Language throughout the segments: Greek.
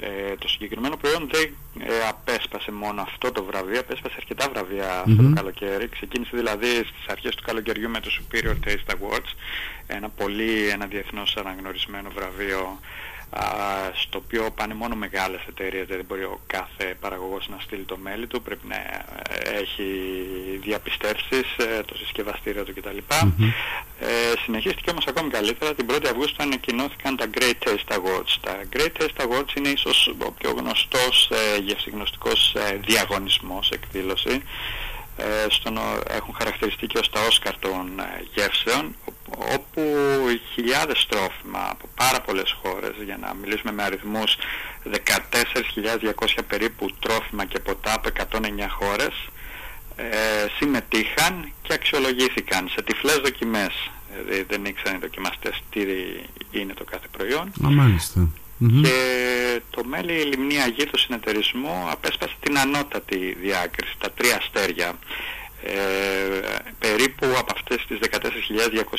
Ε, το συγκεκριμένο προϊόν δεν ε, απέσπασε μόνο αυτό το βραβείο, απέσπασε αρκετά βραβεία αυτό το καλοκαίρι. Ξεκίνησε δηλαδή στις αρχές του καλοκαιριού με το Superior Taste Awards, ένα πολύ, ένα διεθνώς αναγνωρισμένο βραβείο στο οποίο πάνε μόνο μεγάλες εταιρείες, δεν μπορεί ο κάθε παραγωγός να στείλει το μέλι του, πρέπει να ε, έχει διαπιστεύσεις, ε, το συσκευαστήριο του κτλ. Ε, συνεχίστηκε όμως ακόμη καλύτερα, την 1η Αυγούστου ανακοινώθηκαν τα Great Taste Awards. Τα Great Taste Awards είναι ίσως ο πιο γνωστός ε, γευσηγνωστικός ε, διαγωνισμός, εκδήλωση, ε, στον, έχουν χαρακτηριστεί και ως τα Όσκαρ των ε, γεύσεων όπου χιλιάδες τρόφιμα από πάρα πολλές χώρες για να μιλήσουμε με αριθμούς. 14.200 περίπου τρόφιμα και ποτά από 109 χώρες ε, συμμετείχαν και αξιολογήθηκαν σε τυφλές δοκιμές. Δηλαδή δεν ήξεραν οι δοκιμαστές τι είναι το κάθε προϊόν. Μάλιστα. Και το μέλι λιμνή Αγίου του συνεταιρισμού απέσπασε την ανώτατη διάκριση, τα τρία αστέρια. Ε, περίπου από αυτές τις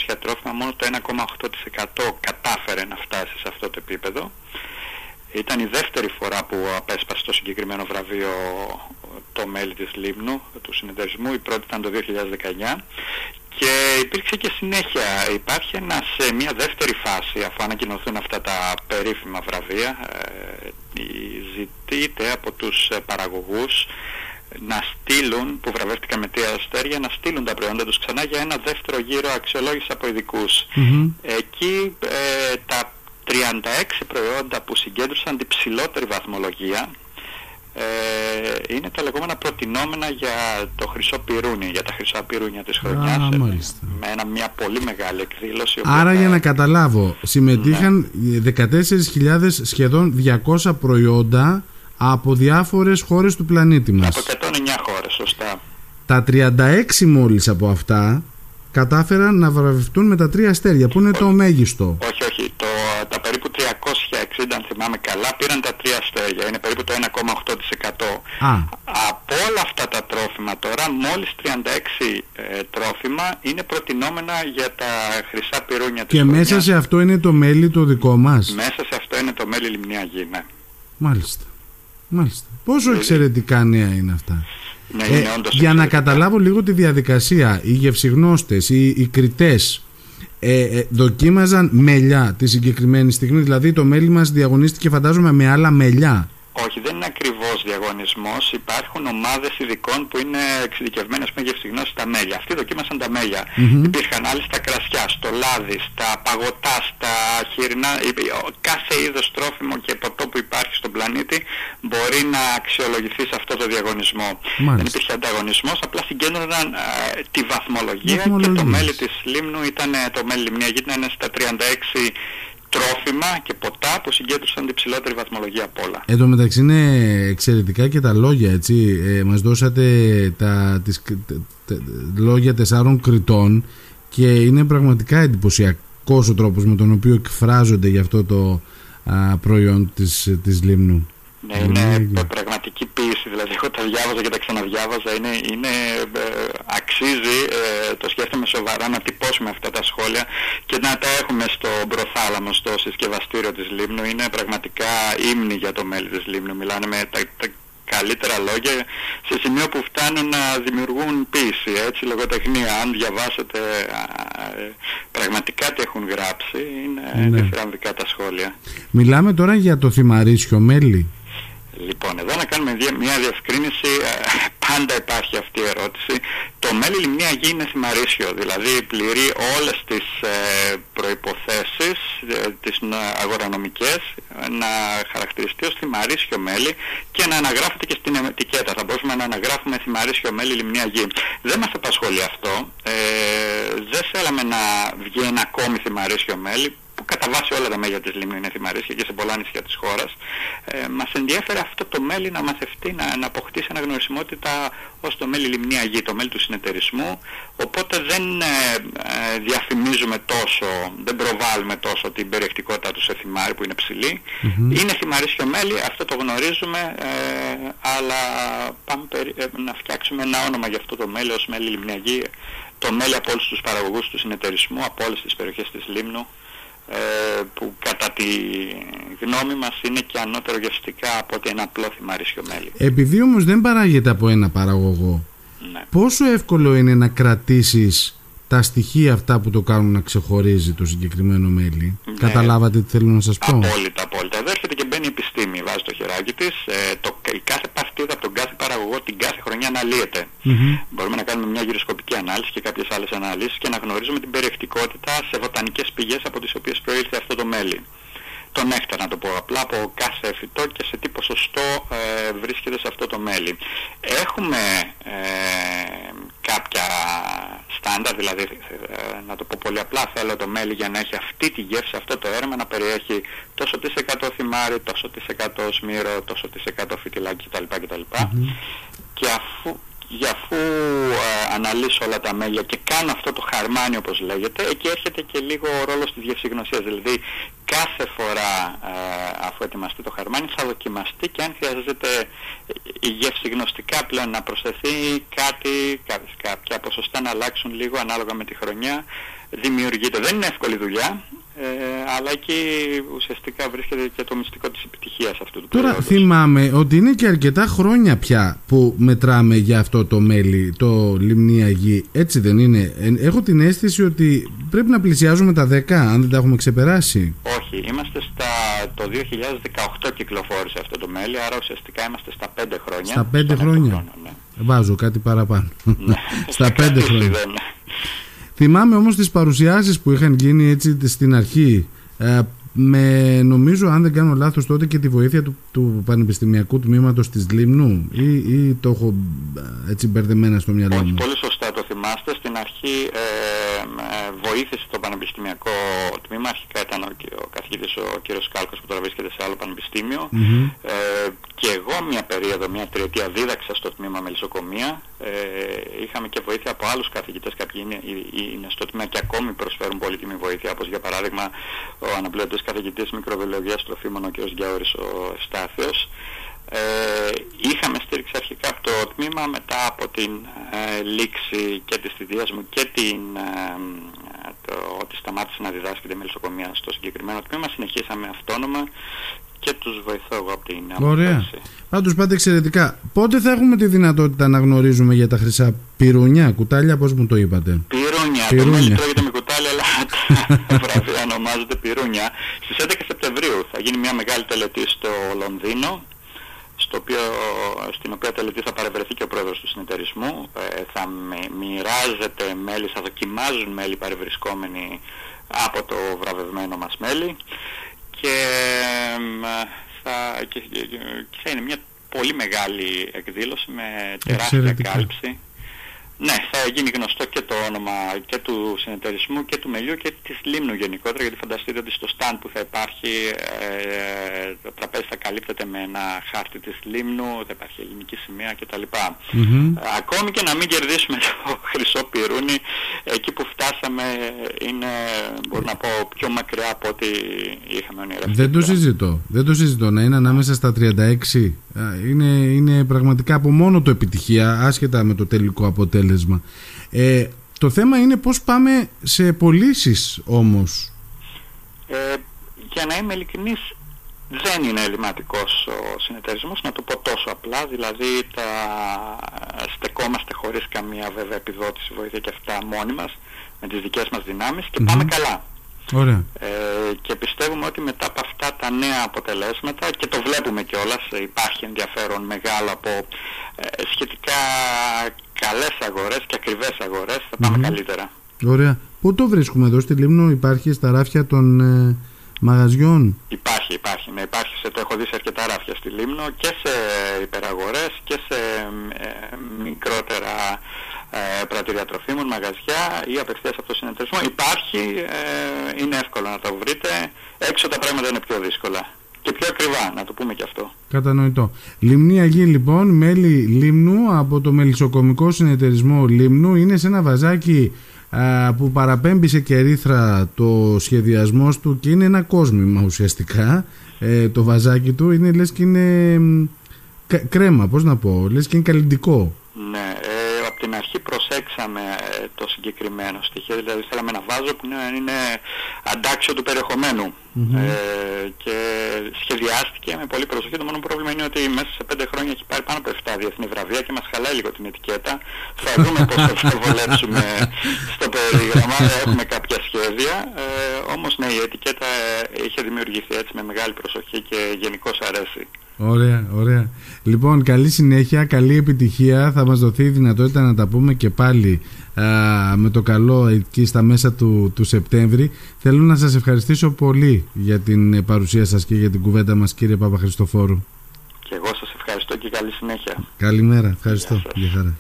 14.200 τρόφιμα μόνο το 1,8% κατάφερε να φτάσει σε αυτό το επίπεδο. Ήταν η δεύτερη φορά που απέσπασε το συγκεκριμένο βραβείο το μέλι της Λίμνου του συνεταιρισμού, η πρώτη ήταν το 2019 και υπήρξε και συνέχεια. Υπάρχει ένα, σε μια δεύτερη φάση, αφού ανακοινωθούν αυτά τα περίφημα βραβεία, ε, ζητείται από τους ε, παραγωγούς να στείλουν, που βραβεύτηκαν με τρία αστέρια, να στείλουν τα προϊόντα τους ξανά για ένα δεύτερο γύρο αξιολόγηση από ειδικούς. Εκεί ε, τα 36 προϊόντα που συγκέντρωσαν την ψηλότερη βαθμολογία ε, είναι τα λεγόμενα προτινόμενα για το χρυσό πυρούνι, για τα χρυσά πυρούνια της χρονιάς Α, ε, μάλιστα. με ένα, μια πολύ μεγάλη εκδήλωση. Άρα οποία- για να καταλάβω, συμμετείχαν Ναι. 14.000 σχεδόν 200 προϊόντα από διάφορες χώρες του πλανήτη Από μας. 109 χώρες, σωστά. Τα 36 μόλις από αυτά κατάφεραν να βραβευτούν με τα τρία αστέρια που είναι το μέγιστο. Όχι, όχι. Το, τα περίπου 360, αν θυμάμαι καλά, πήραν τα τρία αστέρια. Είναι περίπου το 1,8%. Α, Από όλα αυτά τα τρόφιμα τώρα, μόλις 36 ε, τρόφιμα είναι προτινόμενα για τα χρυσά πυρούνια της και μέσα χρονιάς. σε αυτό είναι το μέλι το δικό μας. Μέσα σε αυτό είναι το μέλι λιμνία γη, ναι. Μάλιστα. Μάλιστα. Πόσο εξαιρετικά νέα είναι αυτά. Ναι, Ε, είναι όντως για να εξαιρετικά. καταλάβω λίγο τη διαδικασία, οι γευσιγνώστες, οι, οι κριτές ε, ε, δοκίμαζαν μελιά τη συγκεκριμένη στιγμή, δηλαδή το μέλι μας διαγωνίστηκε φαντάζομαι με άλλα μελιά. Όχι, δεν είναι ακριβώς διαγωνισμός. Υπάρχουν ομάδες ειδικών που είναι εξειδικευμένες με γευσηγνώσεις στα μέλια. Αυτοί δοκίμασαν τα μέλια. Υπήρχαν άλλοι στα κρασιά, στο λάδι, στα παγωτά, στα χοιρινά. υπή- ο- Κάθε είδος τρόφιμο και ποτό που υπάρχει στον πλανήτη μπορεί να αξιολογηθεί σε αυτό το διαγωνισμό. Μάλιστα. Δεν υπήρχε ανταγωνισμός, απλά συγκέντρωναν α, τη βαθμολογία, και το Βαθμολογίες. μέλι της Λίμνου ήταν, το μέλι Λιμνία Γη ήταν στα 36 τρόφιμα και ποτά που συγκέντρωσαν την ψηλότερη βαθμολογία από όλα. Εν τω μεταξύ είναι εξαιρετικά και τα λόγια, έτσι. Ε, μας δώσατε τα, τις, τα, τα- λόγια τεσσάρων κριτών και είναι πραγματικά εντυπωσιακός ο τρόπος με τον οποίο εκφράζονται για αυτό το α, προϊόν της, της Λίμνου. Ναι, είναι Λιμνία πρα- πραγματική ποίηση, δηλαδή εγώ τα διάβαζα και τα ξαναδιάβαζα, είναι, είναι, ε, αξίζει, ε, το σκέφτομαι σοβαρά να τυπώσουμε αυτά τα σχόλια και να τα έχουμε στο προθάλαμο, στο συσκευαστήριο της Λίμνου, είναι πραγματικά ύμνη για το μέλι της Λίμνου, μιλάνε με τα, τα καλύτερα λόγια σε σημείο που φτάνουν να δημιουργούν ποίηση, έτσι, λογοτεχνία. Αν διαβάσετε α, ε, πραγματικά τι έχουν γράψει, είναι Ναι. διθυραμβικά τα σχόλια. Μιλάμε τώρα για το θυμαρίσιο μέλι. Λοιπόν, εδώ να κάνουμε δια- μια διευκρίνηση. ε, Πάντα υπάρχει αυτή η ερώτηση. Το μέλι λιμνία γη είναι θυμαρίσιο, δηλαδή πληρεί όλες τις ε, προϋποθέσεις, ε, τις να- αγορονομικές, ε, να χαρακτηριστεί ως θυμαρίσιο μέλι και να αναγράφεται και στην ετικέτα. Θα μπορούσαμε να αναγράφουμε θυμαρίσιο μέλι λιμνία γη. Δεν μας απασχολεί αυτό. Ε, δεν θέλαμε να βγει ένα ακόμη θυμαρίσιο μέλι που κατά βάση όλα τα μέλια της Λίμνου είναι θυμαρίσια και σε πολλά νησιά της χώρας, ε, μας ενδιέφερε αυτό το μέλι να μαθευτεί, να, να αποκτήσει αναγνωρισιμότητα ως το μέλι Λιμνία Γη, το μέλι του συνεταιρισμού, οπότε δεν ε, ε, διαφημίζουμε τόσο, δεν προβάλλουμε τόσο την περιεκτικότητα του σε θυμάρι που είναι ψηλή. Είναι θυμαρίσιο μέλι, αυτό το γνωρίζουμε, ε, αλλά πάμε περι- ε, να φτιάξουμε ένα όνομα για αυτό το μέλι ως μέλι Λιμνία Γη, το μέλι από όλους τους παραγωγούς του συνεταιρισμού, από όλες τις περιοχές της Λίμνου, ε, που κατά τη γνώμη μας είναι και ανώτερο γευστικά από ότι ένα απλό θυμαρίσιο μέλι. Επειδή όμως δεν παράγεται από ένα παραγωγό, Ναι. πόσο εύκολο είναι να κρατήσεις τα στοιχεία αυτά που το κάνουν να ξεχωρίζει το συγκεκριμένο μέλι; Ναι. Καταλάβατε τι θέλω να σας πω; Απόλυτα, απόλυτα. Εδώ έρχεται και μπαίνει η επιστήμη, βάζει το χεράκι της. Ε, το, η κάθε παστίδα από τον κάθε παραγωγό την κάθε χρονιά αναλύεται. Μμμ. Μπορούμε να κάνουμε μια γυροσκοπική ανάλυση και κάποιες άλλες αναλύσεις και να γνωρίζουμε την περιεκτικότητα σε βοτανικές πηγές από τις οποίες προήλθε αυτό το μέλι. Το νέκταρ, να το πω απλά, από κάθε φυτό και σε τι ποσοστό ε, βρίσκεται σε αυτό το μέλι. Έχουμε ε, κάποια στάνταρ, δηλαδή ε, να το πω πολύ απλά, θέλω το μέλι για να έχει αυτή τη γεύση, αυτό το έρμα να περιέχει τόσο της εκατό θυμάρι, τόσο της εκατό σμύρο, τόσο της εκατό φυτιλάκι κτλ. κτλ. Και αφού, για αφού ε, αναλύσω όλα τα μέλια και κάνω αυτό το χαρμάνι όπως λέγεται, εκεί έρχεται και λίγο ο ρόλος της γευσηγνωσίας. Δηλαδή κάθε φορά ε, αφού ετοιμαστεί το χαρμάνι θα δοκιμαστεί και αν χρειάζεται η γευσηγνωστικά πλέον να προσθεθεί κάτι, κάποιες- κάποια ποσοστά να αλλάξουν λίγο ανάλογα με τη χρονιά, δημιουργείται. Δεν είναι εύκολη δουλειά, ε, αλλά εκεί ουσιαστικά βρίσκεται και το μυστικό της επιτυχίας αυτού του Τώρα προϊόντος. θυμάμαι ότι είναι και αρκετά χρόνια πια που μετράμε για αυτό το μέλι, το λιμνία γη. Έτσι δεν είναι; Ε, Έχω την αίσθηση ότι πρέπει να πλησιάζουμε τα 10 αν δεν τα έχουμε ξεπεράσει. Όχι, είμαστε στα, το 2018 κυκλοφόρησε αυτό το μέλι, άρα ουσιαστικά είμαστε στα 5 χρόνια. Στα πέντε Στον χρόνια. έκτο χρόνο, ναι. Βάζω κάτι παραπάνω. Ναι. Στα Σε 5 κάτι χρόνια. δεν. Θυμάμαι όμως τις παρουσιάσεις που είχαν γίνει έτσι στην αρχή ε, με νομίζω αν δεν κάνω λάθος τότε και τη βοήθεια του, του Πανεπιστημιακού Τμήματος της Λίμνου ή, ή το έχω ε, έτσι μπερδεμένα στο μυαλό Όχι, μου; πολύ σωστά το θυμάστε. Στην αρχή ε, ε, βοήθησε το πανεπιστημιακό τμήμα. Αρχικά ήταν ο, κ- ο καθηγητής ο κύριος Κάλκος που τώρα βρίσκεται σε άλλο πανεπιστήμιο. Μμμ. Ε, και εγώ μια περίοδο, μια τριετία δίδαξα στο τμήμα μελισσοκομεία. Ε, είχαμε και βοήθεια από άλλους καθηγητές. Κάποιοι είναι, ε- είναι στο τμήμα και ακόμη προσφέρουν πολύτιμη βοήθεια. Όπως για παράδειγμα ο αναπληρωτής καθηγητής μικροβιολογίας τροφίμων ο κ. Γιάουρης ο Στάθιος. Ε, είχαμε στήριξη αρχικά από το τμήμα μετά από την ε, λήξη και της θητείας μου και την, ε, το, ότι σταμάτησε να διδάσκεται μελισσοκομεία στο συγκεκριμένο τμήμα συνεχίσαμε αυτόνομα και τους βοηθώ εγώ από την Ωραία. αποφάση. Πάντως πάτε εξαιρετικά. Πότε θα έχουμε τη δυνατότητα να γνωρίζουμε για τα χρυσά πυρούνια, κουτάλια, πώς μου το είπατε; Πυρούνια. Πυρούνια. Το μέλι τρώγεται με κουτάλι, αλλά τα βραβεία ονομάζονται πυρούνια. Στις 11 Σεπτεμβρίου θα γίνει μια μεγάλη τελετή στο Λονδίνο, στο οποίο, στην οποία τελετή θα παρευρεθεί και ο πρόεδρος του συνεταιρισμού. Ε, θα με- μοιράζεται μέλη, θα δοκιμάζουν μέλη παρευρισκόμενοι από το βραβευμένο μας μέλι και, εμ, θα, και, και- και θα είναι μια πολύ μεγάλη εκδήλωση με τεράστια Εξαιρετικά. κάλυψη. Ναι, θα γίνει γνωστό και το όνομα και του συνεταιρισμού και του μελιού και της Λίμνου γενικότερα, γιατί φανταστείτε ότι στο stand που θα υπάρχει ε, το τραπέζι θα καλύπτεται με ένα χάρτη της Λίμνου, θα υπάρχει ελληνική σημαία κτλ. Μμμ. Ε, Ακόμη και να μην κερδίσουμε το χρυσό πυρούνι, εκεί που φτάσαμε είναι, μπορώ να πω, πιο μακριά από ό,τι είχαμε ονειρευτεί. Δεν το συζητώ. Δεν το συζητώ. Να είναι ανάμεσα στα 36 α, είναι, είναι πραγματικά από μόνο το επιτυχία, άσχετα με το τελικό αποτέλεσμα. Ε, το θέμα είναι πώς πάμε σε πωλήσεις όμως. Ε, για να είμαι ειλικρινής, δεν είναι ελληματικός ο συνεταιρισμός, να το πω τόσο απλά, δηλαδή τα στεκόμαστε χωρίς καμία βέβαια επιδότηση, βοήθεια και αυτά μόνοι μας, με τις δικές μας δυνάμεις και Μμμ. πάμε καλά. Ωραία. Ε, και πιστεύουμε ότι μετά από αυτά τα νέα αποτελέσματα και το βλέπουμε κιόλας υπάρχει ενδιαφέρον μεγάλο από ε, σχετικά καλές αγορές και ακριβές αγορές θα πάμε Μμμ. καλύτερα. Ωραία. Πού το βρίσκουμε εδώ στη Λίμνο, υπάρχει στα ράφια των ε, μαγαζιών; Υπάρχει, υπάρχει. Ναι, υπάρχει σε, το έχω δει σε αρκετά ράφια στη Λίμνο και σε υπεραγορές και σε ε, μικρότερα ε, πρατήρια τροφίμων, μαγαζιά ή απευθείας από το συνεταιρισμό. Υπάρχει, ε, είναι εύκολο να το βρείτε. Έξω τα πράγματα είναι πιο δύσκολα. Και πιο ακριβά, να το πούμε και αυτό. Κατανοητό. Λιμνή Αγή λοιπόν, μέλη Λίμνου από το μελισσοκομικό συνεταιρισμό Λίμνου είναι σε ένα βαζάκι α, που παραπέμπει σε κερίθρα το σχεδιασμός του και είναι ένα κόσμημα ουσιαστικά ε, το βαζάκι του είναι λες και είναι μ, κα- κρέμα πώς να πω λες και είναι καλλιντικό Ναι, ε, από την αρχή αρχή προσέξαμε ε, το συγκεκριμένο στοιχείο, δηλαδή θέλαμε ένα βάζο που είναι αντάξιο του περιεχομένου ε, και σχεδιάστηκε με πολύ προσοχή. Το μόνο πρόβλημα είναι ότι μέσα σε πέντε χρόνια έχει πάρει πάνω από 7 διεθνή βραβεία και μας χαλάει λίγο την ετικέτα. Θα δούμε πώς θα βολέψουμε στο περίγραμμα, έχουμε κάποια σχέδια, ε, όμως ναι η ετικέτα είχε δημιουργηθεί έτσι με μεγάλη προσοχή και γενικώς αρέσει. Ωραία, ωραία. Λοιπόν, καλή συνέχεια, καλή επιτυχία. Θα μας δοθεί η δυνατότητα να τα πούμε και πάλι με το καλό εκεί στα μέσα του, του Σεπτέμβρη. Θέλω να σας ευχαριστήσω πολύ για την παρουσία σας και για την κουβέντα μας κύριε Παπαχριστοφόρου. Και εγώ σας ευχαριστώ και καλή συνέχεια. Καλημέρα, ευχαριστώ. Γεια χαρά.